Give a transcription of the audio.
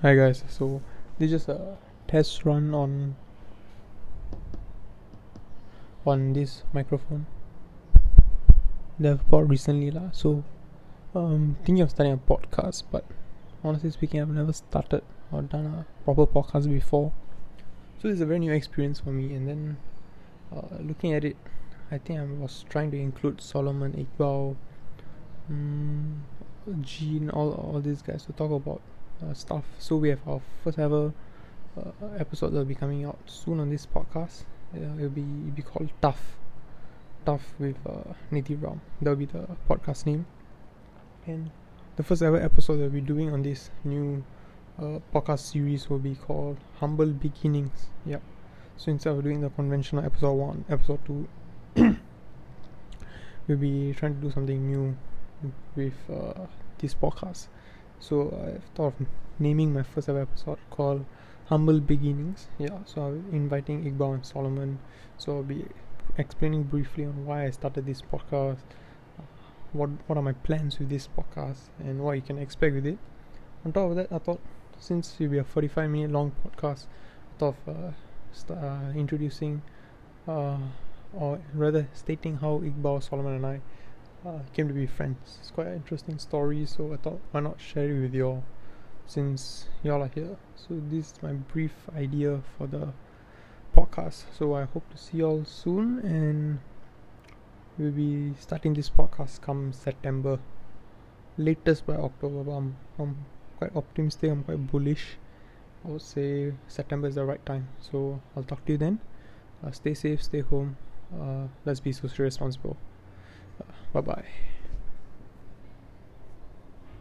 Hi guys, so this is a test run on on this microphone that I've bought recently lah. So um thinking of starting a podcast, but honestly speaking I've never started or done a proper podcast before. So it's a very new experience for me and then uh, looking at it I think I was trying to include Solomon Iqbal um, Gene all all these guys to talk about stuff. So we have our first ever uh, episode that will be coming out soon on this podcast. Uh, it'll be it'll be called Tough, Tough with uh, Niti Ram. That'll be the podcast name. And the first ever episode that we'll be doing on this new uh, podcast series will be called Humble Beginnings. Yep. So instead of doing the conventional episode one, episode two, we'll be trying to do something new with uh, this podcast. So I've thought of naming my first ever episode called Humble Beginnings. Yeah, so I'm inviting Iqbal and Solomon. So I'll be explaining briefly on why I started this podcast, what what are my plans with this podcast, and what you can expect with it. On top of that, I thought since it'll be a 45 minute long podcast, I thought of uh, st- uh, introducing, uh, or rather stating how Iqbal, Solomon, and I uh, came to be friends. It's quite an interesting story, so I thought why not share it with y'all since y'all are here. So this is my brief idea for the podcast. So I hope to see y'all soon and we'll be starting this podcast come September. Latest by October, but I'm, I'm quite optimistic, I'm quite bullish. I would say September is the right time. So I'll talk to you then. Uh, stay safe, stay home. Uh, let's be socially responsible. Bye bye.